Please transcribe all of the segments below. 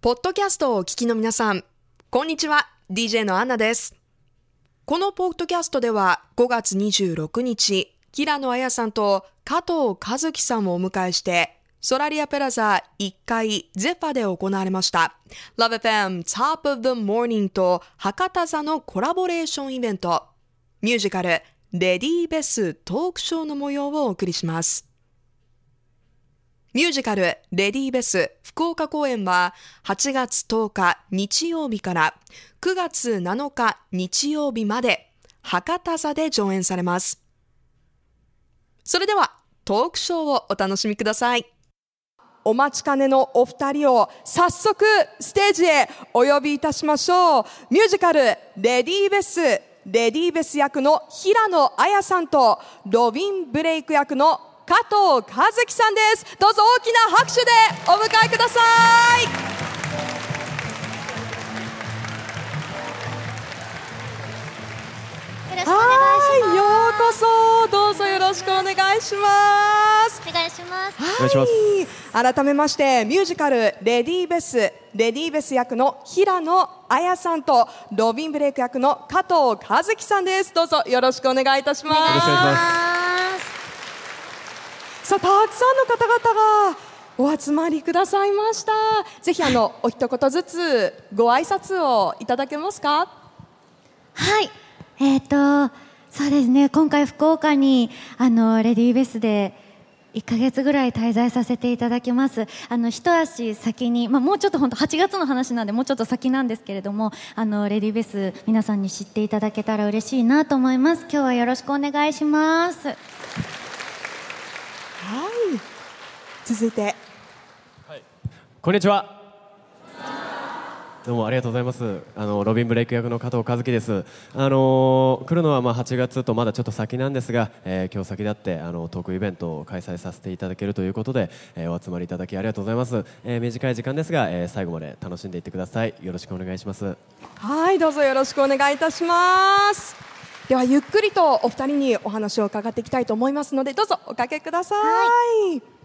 ポッドキャストをお聞きの皆さん、こんにちは。DJ のアンナです。このポッドキャストでは5月26日、平野綾さんと加藤和樹さんをお迎えして、ソラリアプラザ1階ゼファで行われました。LoveFM Top of the Morning と博多座のコラボレーションイベント、ミュージカルレディーベストークショーの模様をお送りします。ミュージカルレディーベス福岡公演は8月10日日曜日から9月7日日曜日まで博多座で上演されます。それではトークショーをお楽しみください。お待ちかねのお二人を早速ステージへお呼びいたしましょう。ミュージカルレディーベスレディーベス役の平野綾さんとロビン・ブレイク役の加藤和樹さんです。どうぞ大きな拍手でお迎えください。よろしくお願いします。はいようこそ。どうぞよろしくお願いします。お願いします。はお願いします。改めましてミュージカルレディーベスレディーベス役の平野綾さんとロビン・ブレイク役の加藤和樹さんです。どうぞよろしくお願いいたしますよろしくお願いしますます。さあたくさんの方々がお集まりくださいましたぜひあのお一言ずつご挨拶をいただけますか？はい。えっ、と、そうですね。今回福岡にあのレディーベースで1ヶ月ぐらい滞在させていただきます。あの一足先に、まあもうちょっと本当8月の話なんでもうちょっと先なんですけれども、あのレディーベース皆さんに知っていただけたら嬉しいなと思います。今日はよろしくお願いします。はい続いてこんにちは。どうもありがとうございます。あのロビンブレイク役の加藤和樹です。あのー来るのはまあ8月とまだちょっと先なんですが、えー今日先立ってあのトークイベントを開催させていただけるということで、えーお集まりいただきありがとうございます。えー短い時間ですが、えー最後まで楽しんでいってください。よろしくお願いします。はいどうぞよろしくお願いいたしますではゆっくりとお二人にお話を伺っていきたいと思いますのでどうぞおかけください、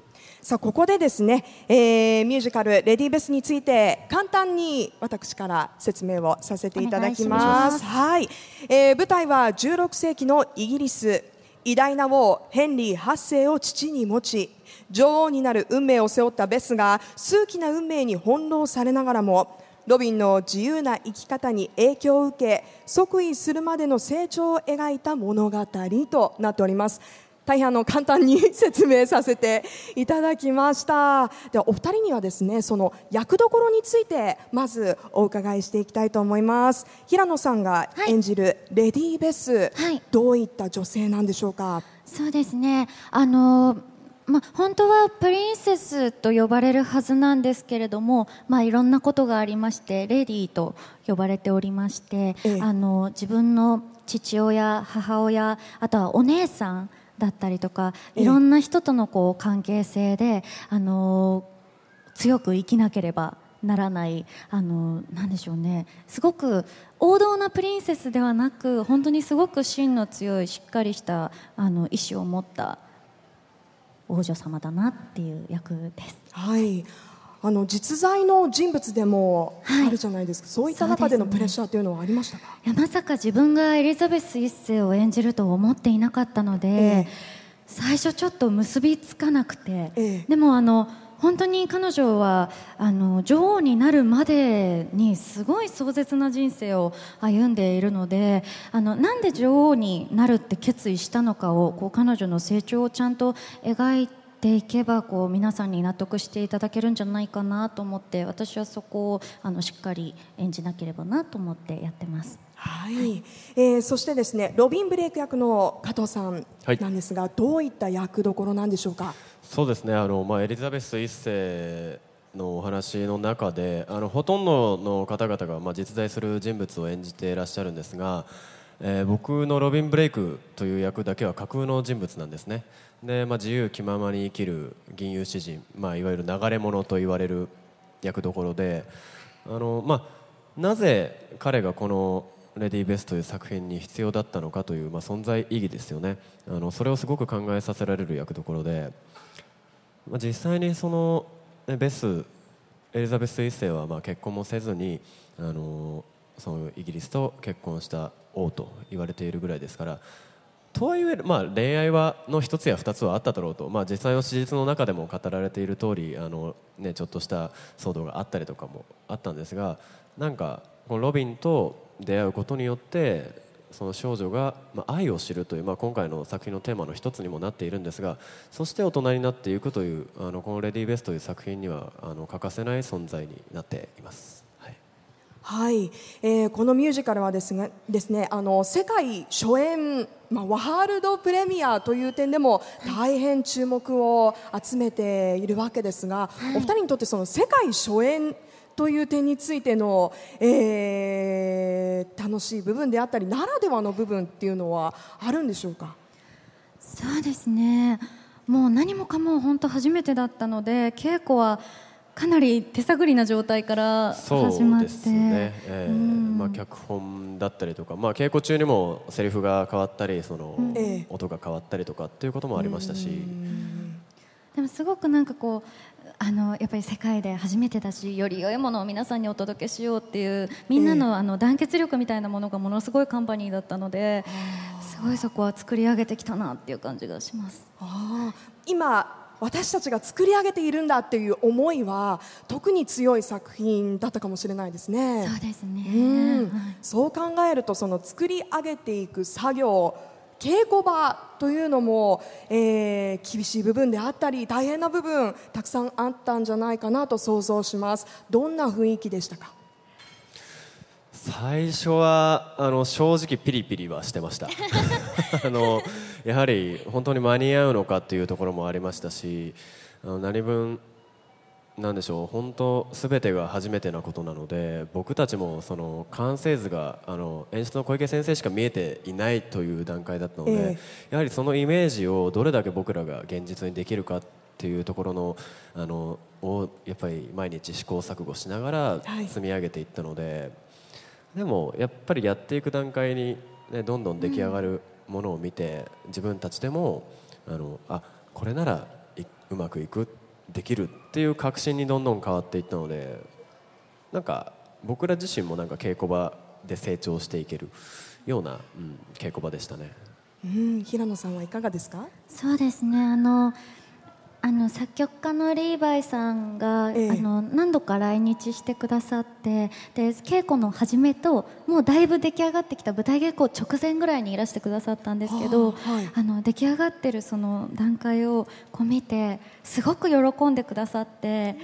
さあここでですね、えーミュージカル「レディーベス」について簡単に私から説明をさせていただきます。はい、えー舞台は16世紀のイギリス。偉大な王ヘンリー8世を父に持ち女王になる運命を背負ったベスが数奇な運命に翻弄されながらもロビンの自由な生き方に影響を受け即位するまでの成長を描いた物語となっております大変あの簡単に説明させていただきました。ではお二人にはですねその役どころについてまずお伺いしていきたいと思います。平野さんが演じるレディー・ベス、はい。どういった女性なんでしょうか？そうですね。あのまあ、本当はプリンセスと呼ばれるはずなんですけれども、まあ、いろんなことがありましてレディーと呼ばれておりまして、ええ。あの自分の父親母親あとはお姉さんだったりとかええ。いろんな人とのこう関係性で、あの強く生きなければならないあのなんでしょうね。すごく王道なプリンセスではなく本当にすごく芯の強いしっかりしたあの意志を持った王女様だなっていう役です。はいあの実在の人物でもはい。あるじゃないですか、そういった中でのプレッシャーというのはありましたか、いやまさか自分がエリザベス一世を演じると思っていなかったので、ええ。最初ちょっと結びつかなくて、ええ。でもあの本当に彼女はあの女王になるまでにすごい壮絶な人生を歩んでいるのであのなんで女王になるって決意したのかをこう彼女の成長をちゃんと描いていけばこう皆さんに納得していただけるんじゃないかなと思って私はそこをあのしっかり演じなければなと思ってやってます。はい、えーそしてですねロビン・ブレイク役の加藤さんはいなんですが、どういった役どころなんでしょうか？そうですね。あの、まあ、エリザベス一世のお話の中であのほとんどの方々が、まあ、実在する人物を演じていらっしゃるんですが、えー僕のロビン・ブレイクという役だけは架空の人物なんですね。で、まあ、自由気ままに生きる銀融詩人、まあ、いわゆる流れ者と言われる役どころであの、まあ、なぜ彼がこのレディー・ベスという作品に必要だったのかという、まあ、存在意義ですよね。あのそれをすごく考えさせられる役どころで、まあ、実際にそのえベスエリザベス1世はまあ結婚もせずにあのそのイギリスと結婚した王と言われているぐらいですからとはいえ、まあ、恋愛はの一つや二つはあっただろうと、まあ、実際の史実の中でも語られている通りあのねちょっとした騒動があったりとかもあったんですがなんかこのロビンと出会うことによってその少女が、まあ、愛を知るという、まあ、今回の作品のテーマの一つにもなっているんですがそして大人になっていくというあのこの「レディー・ベス」という作品にはあの欠かせない存在になっています。はい。はい、えーこのミュージカルはですがですねあの世界初演、まあ、ワールドプレミアという点でも大変注目を集めているわけですが、お二人にとってその世界初演という点についての、えー楽しい部分であったりならではの部分っていうのはあるんでしょうか？そうですね。もう何もかも本当初めてだったので稽古はかなり手探りな状態から始まって。ですね、えーうん。まあ、脚本だったりとか、まあ、稽古中にもセリフが変わったりその、ええ。音が変わったりとかっていうこともありましたし、でもすごくなんかこうあのやっぱり世界で初めてだしより良いものを皆さんにお届けしようっていうみんなの,、あの団結力みたいなものがものすごいカンパニーだったのですごいそこは作り上げてきたなっていう感じがします。あー。今私たちが作り上げているんだっていう思いは特に強い作品だったかもしれないですね。そうですね、うん。はい。そう考えるとその作り上げていく作業稽古場というのも、えー厳しい部分であったり大変な部分たくさんあったんじゃないかなと想像します。どんな雰囲気でしたか？最初はあの正直ピリピリはしてました。あのやはり本当に間に合うのかっていうところもありましたしあの何分なんでしょう本当すべてが初めてなことなので僕たちもその完成図があの演出の小池先生しか見えていないという段階だったので、え。やはりそのイメージをどれだけ僕らが現実にできるかっていうところのあのをやっぱり毎日試行錯誤しながらはい。積み上げていったので、でもやっぱりやっていく段階に、ね、どんどん出来上がるものを見て、自分たちでもあのあこれならいうまくいくできるっていう確信にどんどん変わっていったのでなんか僕ら自身もなんか稽古場で成長していけるような、うん、稽古場でしたね。うん平野さんはいかがですか？そうですねあのあの作曲家のリーバイさんが、ええあの何度か来日してくださってで稽古の始めともうだいぶ出来上がってきた舞台稽古直前ぐらいにいらしてくださったんですけど、はいあの出来上がってるその段階をこう見てすごく喜んでくださって。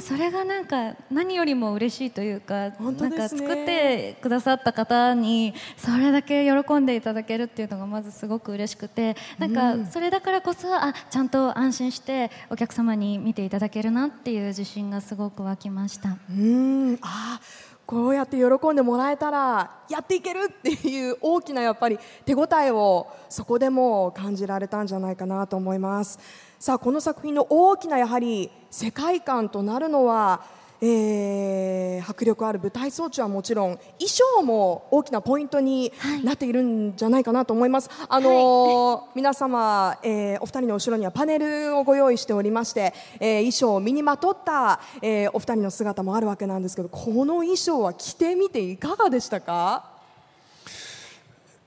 それがなんか何よりも嬉しいというか、なんか作ってくださった方にそれだけ喜んでいただけるっていうのがまずすごく嬉しくてなんかそれだからこそあちゃんと安心してお客様に見ていただけるなっていう自信がすごく湧きました。うん。あーこうやって喜んでもらえたらやっていけるっていう大きなやっぱり手応えをそこでも感じられたんじゃないかなと思います。さあこの作品の大きなやはり世界観となるのは、えー迫力ある舞台装置はもちろん衣装も大きなポイントになっているんじゃないかなと思います、あのー皆様、えーお二人の後ろにはパネルをご用意しておりまして、えー衣装を身にまとった、えーお二人の姿もあるわけなんですけどこの衣装は着てみていかがでしたか？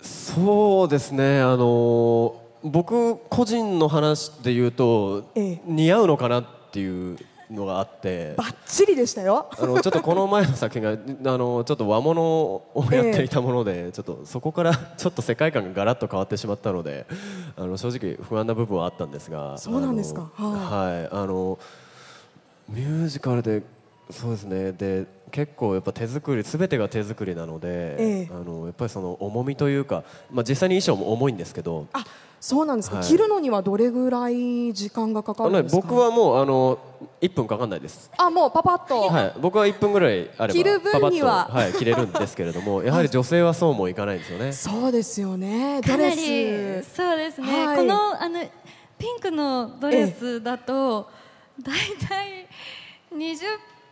そうですね。あの僕個人の話で言うと、ええ。似合うのかなっていうのがあって。バッチリでしたよ。あのちょっとこの前の作品があのちょっと和物をやっていたもので、ちょっとそこからちょっと世界観がガラッと変わってしまったのであの正直不安な部分はあったんですがそうなんですか。はい。あのミュージカルでそうですね。で結構やっぱ手作りすべてが手作りなので、ええ。あのやっぱりその重みというか、まあ、実際に衣装も重いんですけどあそうなんですか、はい。着るのにはどれぐらい時間がかかるんですか？僕はもうあの1分かかんないです。あもうパパッと、はい、僕は1分ぐらいあれば着る分には。パパッと、はい、着れるんですけれども やはり女性はそうもいかないんですよね。そうですよね。ドかなレりス。そうですね、はい。このあのピンクのドレスだとだいたい20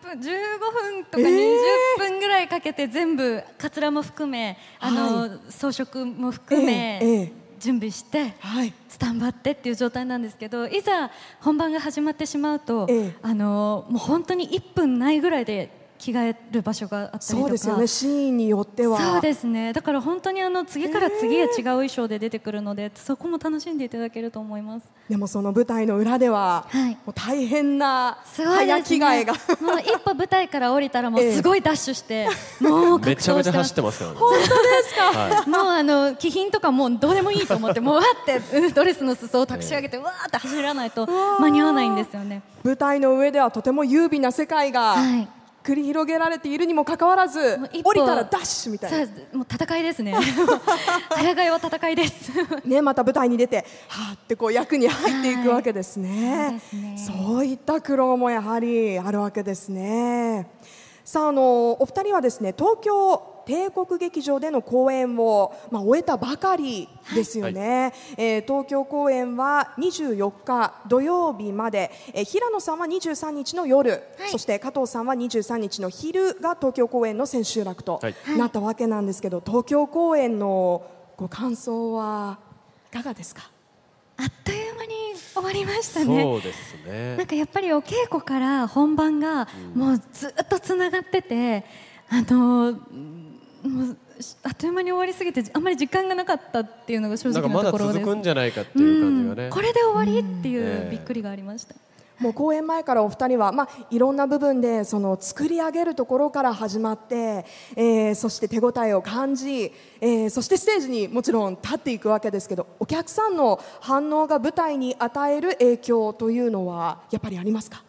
分15分とかえー。20分ぐらいかけて全部かつらも含めあの、装飾も含め、ええええ準備して、はい。スタンバってっていう状態なんですけどいざ本番が始まってしまうと、ええ。あのもう本当に1分ないぐらいで着替える場所があったりとか。そうですよね。シーンによっては。そうですね。だから本当にあの次から次へ違う衣装で出てくるので、そこも楽しんでいただけると思います。でもその舞台の裏では、はい。もう大変なすごい早着替えが。もう一歩舞台から降りたらもうええ。すごいダッシュして、もう格めちゃめちゃ走ってますからね。本当ですか、はい。もうあの気品とかもうどうでもいいと思って もうわってうんドレスの裾を託し上げてわーって走らないと間に合わないんですよね。舞台の上ではとても優美な世界がはい繰り広げられているにもかかわらず、降りたらダッシュみたいな。もう戦いですね。早替えは戦いです。ね、また舞台に出てはーってこう役に入っていくわけですはいね,、そすね。そういった苦労もやはりあるわけですね。さああのお二人はですね東京帝国劇場での公演を、まあ、終えたばかりですよね、えー東京公演は24日土曜日まで、えー平野さんは23日の夜、そして加藤さんは23日の昼が東京公演の千秋楽とはい。なったわけなんですけど、東京公演のご感想はいかがですか？あっという間に終わりましたね。そうですね。なんかやっぱりお稽古から本番がもうずっとつながってて、あのうんもうあっという間に終わりすぎてあんまり時間がなかったっていうのが正直なところです。続くんじゃないかっていう感じがね。うん。これで終わりっていえうえびっくりがありました。もう公演前からお二人は、まあ、いろんな部分でその作り上げるところから始まって、えーそして手応えを感じ、えーそしてステージにもちろん立っていくわけですけどお客さんの反応が舞台に与える影響というのはやっぱりありますか？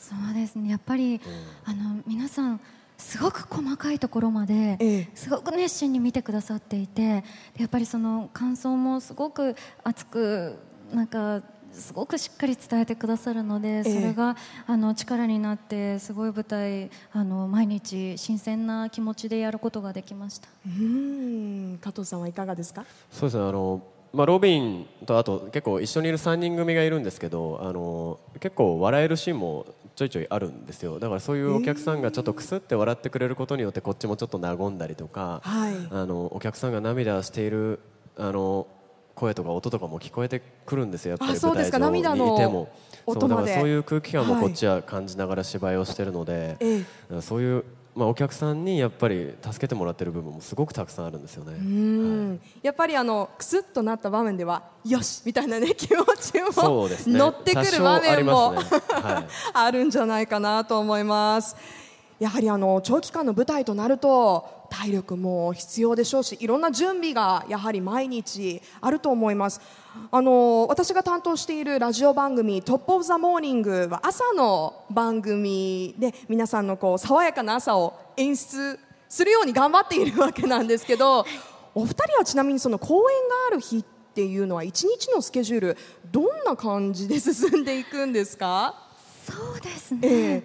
そうですね。やっぱり、あの皆さんすごく細かいところまで、ええ。すごく熱心に見てくださっていてでやっぱりその感想もすごく熱くなんかすごくしっかり伝えてくださるので、それがあの力になってすごい舞台あの毎日新鮮な気持ちでやることができました。うーん。加藤さんはいかがですか？そうですね。あの、まあ、ロビンとあと結構一緒にいる3人組がいるんですけどあの結構笑えるシーンもちょいちょいあるんですよ。だからそういうお客さんがちょっとくすって笑ってくれることによってこっちもちょっと和んだりとか、はい。あのお客さんが涙しているあの声とか音とかも聞こえてくるんですよやっぱり舞台上にいても。そうだからそういう空気感もはい。こっちは感じながら芝居をしてるので、ええ。だからそういう、まあ、お客さんにやっぱり助けてもらってる部分もすごくたくさんあるんですよね。うーんやっぱりあのくすっとなった場面ではよしみたいな、ね、気持ちもね。乗ってくる場面もあね。はい。あるんじゃないかなと思います。やはりあの長期間の舞台となると体力も必要でしょうしいろんな準備がやはり毎日あると思います。あの私が担当しているラジオ番組「トップ・オブ・ザ・モーニング」は朝の番組で皆さんのこう爽やかな朝を演出するように頑張っているわけなんですけどお二人はちなみにその公演がある日っていうのは一日のスケジュールどんな感じで進んでいくんですか？そうですね。え。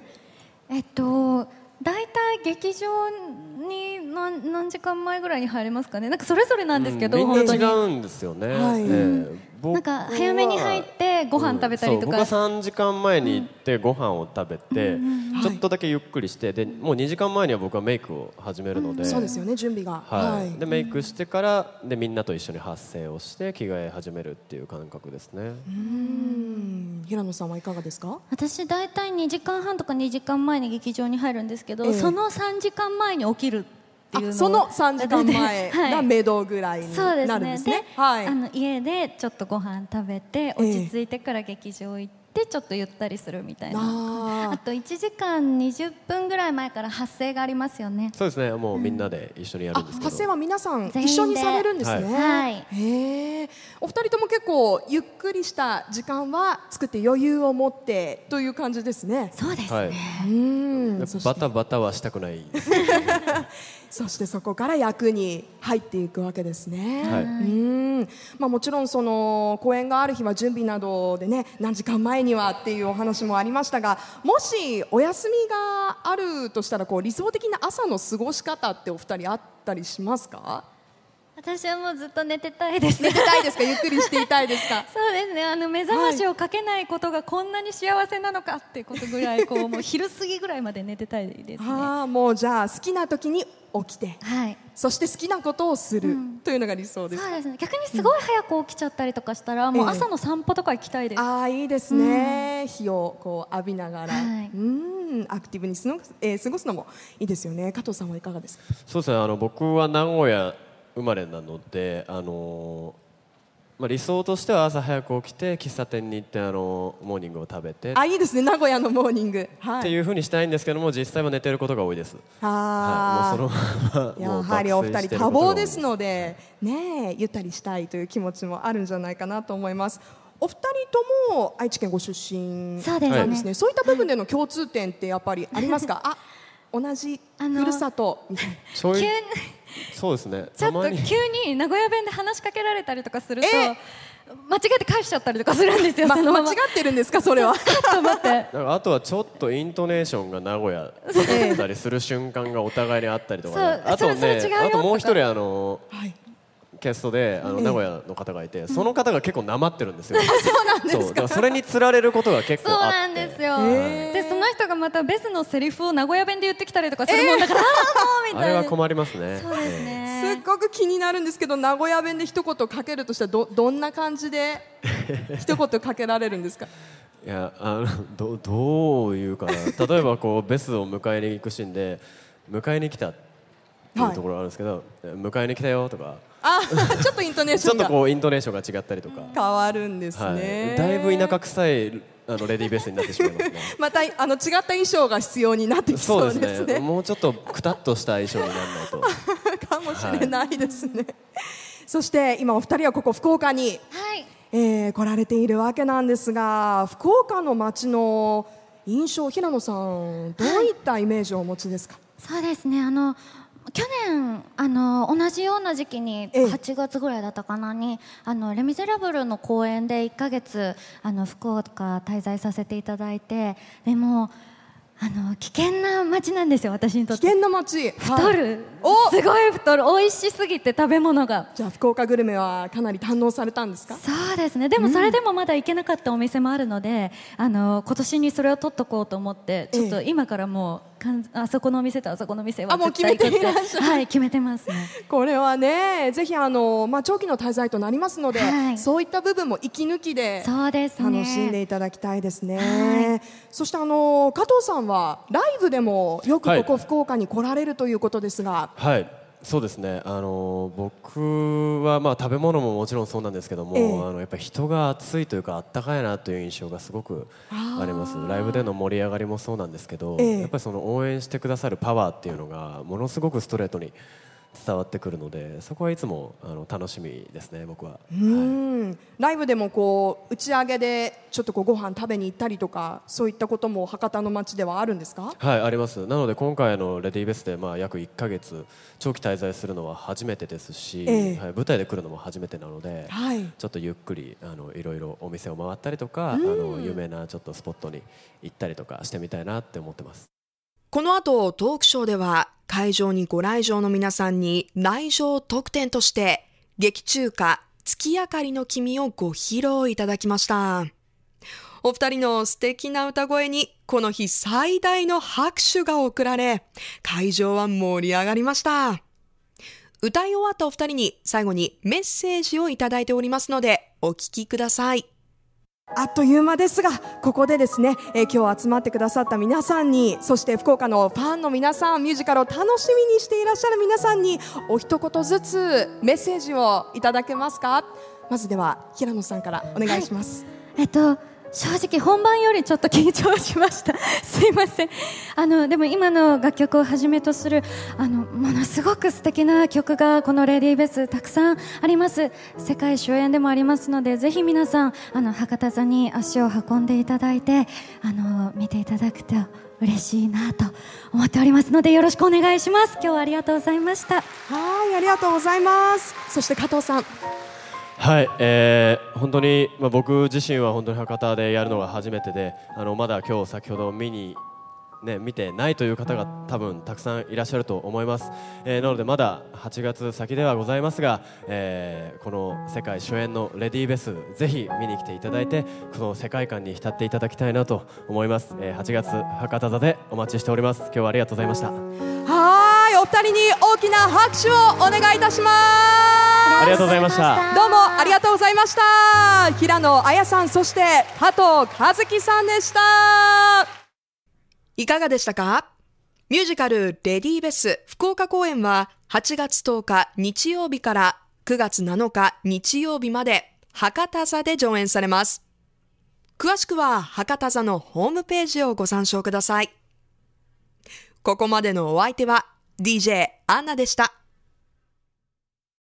えっと大体劇場に何何時間前ぐらいに入れますかね。なんかそれぞれなんですけど、うんみん。な違うんですよね、はいええ僕なんか早めに入ってご飯食べたりとか。そう僕は3時間前に行ってご飯を食べて、ちょっとだけゆっくりしてでもう2時間前には僕はメイクを始めるので、そうですよね準備が。はい。でメイクしてからでみんなと一緒に発声をして着替え始めるっていう感覚ですね、うん。平野さんはいかがですか？私大体2時間半とか2時間前に劇場に入るんですけど、ええ。その3時間前に起きるっていうその3時間前はい。が目処ぐらいにそうですね。なるんですね。はい。あの家でちょっとご飯食べて落ち着いてから劇場行ってちょっとゆったりするみたいな。ああと1時間20分ぐらい前から発声がありますよね。そうですね。もうみんなで一緒にやあるんですけど、発声は皆さん一緒にされるんですね、はい。へえお二人とも結構ゆっくりした時間は作って余裕を持ってという感じですね。そうですね、はい。うん。バタバタはしたくない。で すそしてそこから役に入っていくわけですね。はい。うん。まあ、もちろんその公演がある日は準備などでね何時間前にはっていうお話もありましたがもしお休みがあるとしたらこう理想的な朝の過ごし方ってお二人あったりしますか？私はもうずっと寝てたいです。寝てたいですか？ゆっくりしていたいですか？そうですね。あの目覚ましをかけないことがこんなに幸せなのかっていうことぐらいこうもう昼過ぎぐらいまで寝てたいですね。ああもうじゃあ好きな時に起きて。はい。そして好きなことをする、うんというのが理想ですそうですね。逆にすごい早く起きちゃったりとかしたら、もう朝の散歩とか行きたいです、ああいいですね、日をこう浴びながら、はい。うん。アクティブにす,、えー過ごすのもいいですよね。加藤さんはいかがですか？そうですね。あの僕は名古屋生まれなのであのまあ、理想としては朝早く起きて喫茶店に行ってあのモーニングを食べて。あいいですね。名古屋のモーニング。はい。っていうふうにしたいんですけども実際は寝てることが多いです。あ。ーはい、もうそのままやはりお二人多忙ですのでねえゆったりしたいという気持ちもあるんじゃないかなと思います。お二人とも愛知県ご出身そうですね。なんですね。そういった部分での共通点ってやっぱりありますか？あ同じ あのふるさとみたいなそうですね。ちょっと急に名古屋弁で話しかけられたりとかすると、え？間違えて返しちゃったりとかするんですよ、ま間違ってるんですかそれは？あとはちょっとイントネーションが名古屋だったりする瞬間がお互いにあったりとか、ね、そうあとねそれそれ違うよあともう一人あのはいキャストであのええ名古屋の方がいて、その方が結構なまってるんですよ。そうなんですか。らそれにつられることが結構そうあって。なんですよ、でその人がまたベスのセリフを名古屋弁で言ってきたりとかするもんだから、ああもうみあれは困りますね。そうですすっねごく気になるんですけど名古屋弁で一言かけるとしたらどどんな感じで 一言かけられるんですか？いやあのどどういうかな。例えばこうベスを迎えに行くシーンで迎えに来たっていうところがあるんですけど、迎えに来たよとかあ ちょっとイントネーシちょっとョンがこうイントネーションが違ったりとか、変わるんですはね、い、だいぶ田舎臭いあのレディーベースになってしまいますね。またあの違った衣装が必要になってきそそううでね。ですすね。もうちょっとくたっとした衣装にならないと。かもしれないですね、そして今お二人はここ福岡に、はい。えー来られているわけなんですが福岡の街の印象平野さんどういったイメージをお持ちですか、そうですね。あの去年あの同じような時期にええ。8月ぐらいだったかなに「あのレ・ミゼラブル」の公演で1ヶ月あの福岡滞在させていただいてでもあの危険な街なんですよ私にとって。危険な街。太る、はい。お！すごい太る。美味しすぎて食べ物が。じゃあ福岡グルメはかなり堪能されたんですか？そうですね。でもそれでもまだ行けなかったお店もあるので、あの今年にそれを取っとこうと思ってちょっと今からもうかんあそこのお店とあそこのお店はあもう決めていらっしゃる。はい決めてますね。これはねぜひあの、まあ、長期の滞在となりますので、はい。そういった部分も息抜きでそうですね。楽しんでいただきたいですね、はそしてあの加藤さんはライブでもよくはい。ここ福岡に来られるということですが、はい。そうですね。あの僕はまあ食べ物ももちろんそうなんですけども、ええあのやっぱり人が熱いというかあったかいなという印象がすごくあります。ライブでの盛り上がりもそうなんですけど、ええやっぱりその応援してくださるパワーっていうのがものすごくストレートに伝わってくるので、そこはいつもあの楽しみですね。僕は。うん。ライブでもこう打ち上げでちょっとこうご飯食べに行ったりとかそういったことも博多の街ではあるんですか？はいあります。なので今回のレディーベスでまあ約1ヶ月長期滞在するのは初めてですし、ええ。はい、舞台で来るのも初めてなので、はい。ちょっとゆっくりあのいろいろお店を回ったりとか、あの有名なちょっとスポットに行ったりとかしてみたいなって思ってますこの後トークショーでは会場にご来場の皆さんに来場特典として劇中歌月明かりの君をご披露いただきました。お二人の素敵な歌声にこの日最大の拍手が送られ会場は盛り上がりました。歌い終わったお二人に最後にメッセージをいただいておりますのでお聞きください。あっという間ですが、ここでですね、えー今日集まってくださった皆さんに、そして福岡のファンの皆さん、ミュージカルを楽しみにしていらっしゃる皆さんに、お一言ずつメッセージをいただけますか？まずでは、平野さんからお願いします。えっと正直本番よりちょっと緊張しました。すいません。あのでも今の楽曲をはじめとするあのものすごく素敵な曲がこのレディーベースたくさんあります。世界終演でもありますのでぜひ皆さんあの博多座に足を運んでいただいてあの見ていただくと嬉しいなと思っておりますのでよろしくお願いします。今日はありがとうございました。はい、ありがとうございます。そして加藤さん、はい、えー本当に、まあ、僕自身は本当に博多でやるのが初めてであのまだ今日先ほど見にね、見てないという方が多分たくさんいらっしゃると思います、えー、なのでまだ8月先ではございますが、えー、この世界初演のレディーベスぜひ見に来ていただいてこの世界観に浸っていただきたいなと思います、えー、8月博多座でお待ちしております。今日はありがとうございました。はいお二人に大きな拍手をお願いいたします。ありがとうございましたどうもありがとうございました平野綾さんそして加藤和樹さんでしたいかがでしたか？ミュージカルレディーベス福岡公演は8月10日日曜日から9月7日日曜日まで博多座で上演されます。詳しくは博多座のホームページをご参照ください。ここまでのお相手は DJ アンナでした。